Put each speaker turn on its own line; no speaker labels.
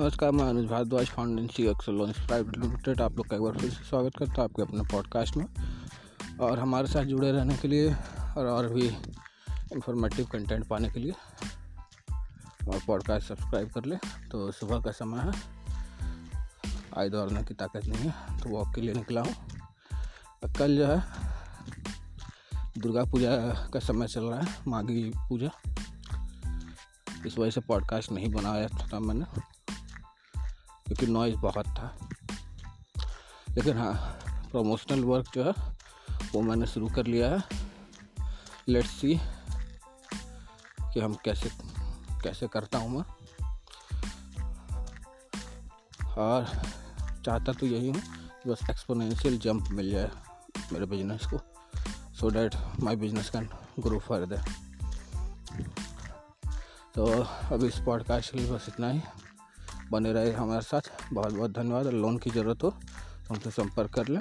नमस्कार, मैं Anuj Bhardwaj foundation C excel loans private limited आप लोग का एक बार फिर से स्वागत करता हूँ आपके अपने पॉडकास्ट में। और हमारे साथ जुड़े रहने के लिए और और भी इंफॉर्मेटिव कंटेंट पाने के लिए और पॉडकास्ट सब्सक्राइब कर ले तो सुबह का समय है। आज दौड़ने की ताकत नहीं है तो वॉक के लिए निकला हूँ। कल जो है, दुर्गा पूजा का समय चल रहा है, माघी पूजा। इस वजह से पॉडकास्ट नहीं बनाया था मैंने। क्योंकि नॉइज़ बहुत था। लेकिन हाँ प्रमोशनल वर्क जो है, वो मैंने शुरू कर लिया है। लेट्स सी कि हम कैसे कैसे करता हूँ मैं। और चाहता तो यही हूँ कि बस एक्सपोनेंशियल जंप मिल जाए मेरे बिज़नेस को। So that my business can grow further तो अभी इस पॉडकास्ट के लिए बस इतना ही। बने रहे हमारे साथ। बहुत बहुत धन्यवाद। लोन की ज़रूरत हो तो हमसे संपर्क कर लें।